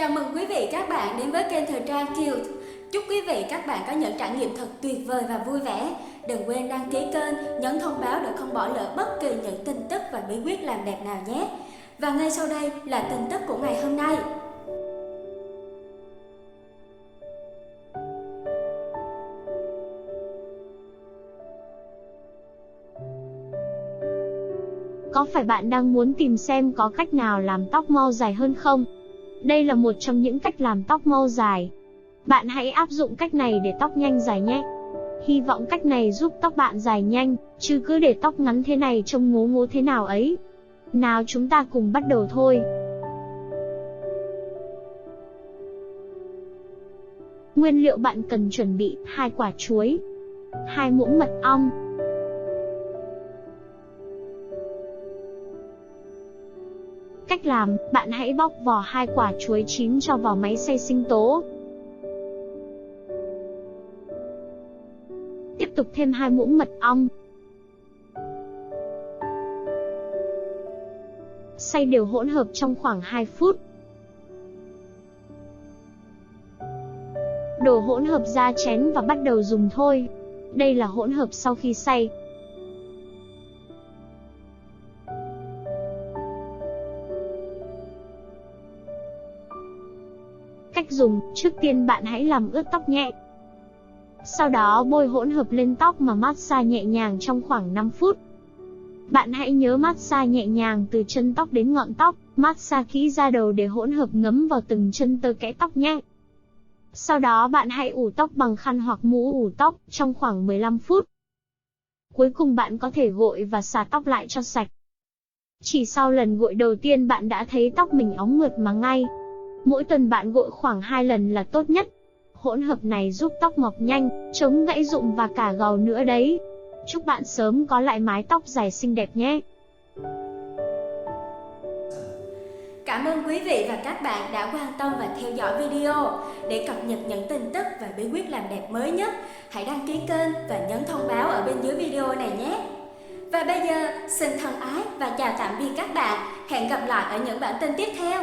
Chào mừng quý vị các bạn đến với kênh Thời trang Kiều. Chúc quý vị các bạn có những trải nghiệm thật tuyệt vời và vui vẻ. Đừng quên đăng ký kênh, nhấn thông báo để không bỏ lỡ bất kỳ những tin tức và bí quyết làm đẹp nào nhé. Và ngay sau đây là tin tức của ngày hôm nay. Có phải bạn đang muốn tìm xem có cách nào làm tóc mau dài hơn không? Đây là một trong những cách làm tóc mau dài. Bạn hãy áp dụng cách này để tóc nhanh dài nhé. Hy vọng cách này giúp tóc bạn dài nhanh, chứ cứ để tóc ngắn thế này trông ngố ngố thế nào ấy. Nào chúng ta cùng bắt đầu thôi. Nguyên liệu bạn cần chuẩn bị: hai quả chuối, hai muỗng mật ong, Cách làm, bạn hãy bóc vỏ hai quả chuối chín cho vào máy xay sinh tố. Tiếp tục thêm hai muỗng mật ong. Xay đều hỗn hợp trong khoảng 2 phút. Đổ hỗn hợp ra chén và bắt đầu dùng thôi. Đây là hỗn hợp sau khi xay, Cách dùng, trước tiên bạn hãy làm ướt tóc nhẹ. Sau đó bôi hỗn hợp lên tóc mà massage nhẹ nhàng trong khoảng 5 phút. Bạn hãy nhớ massage nhẹ nhàng từ chân tóc đến ngọn tóc, massage kỹ ra đầu để hỗn hợp ngấm vào từng chân tơ kẽ tóc nhé. Sau đó bạn hãy ủ tóc bằng khăn hoặc mũ ủ tóc trong khoảng 15 phút. Cuối cùng bạn có thể gội và xả tóc lại cho sạch. Chỉ sau lần gội đầu tiên bạn đã thấy tóc mình óng mượt mà ngay. Mỗi tuần bạn gội khoảng 2 lần là tốt nhất. Hỗn hợp này giúp tóc mọc nhanh, chống gãy rụng và cả gầu nữa đấy. Chúc bạn sớm có lại mái tóc dài xinh đẹp nhé. Cảm ơn quý vị và các bạn đã quan tâm và theo dõi video. Để cập nhật những tin tức và bí quyết làm đẹp mới nhất, hãy đăng ký kênh và nhấn thông báo ở bên dưới video này nhé. Và bây giờ, xin thân ái và chào tạm biệt các bạn. Hẹn gặp lại ở những bản tin tiếp theo.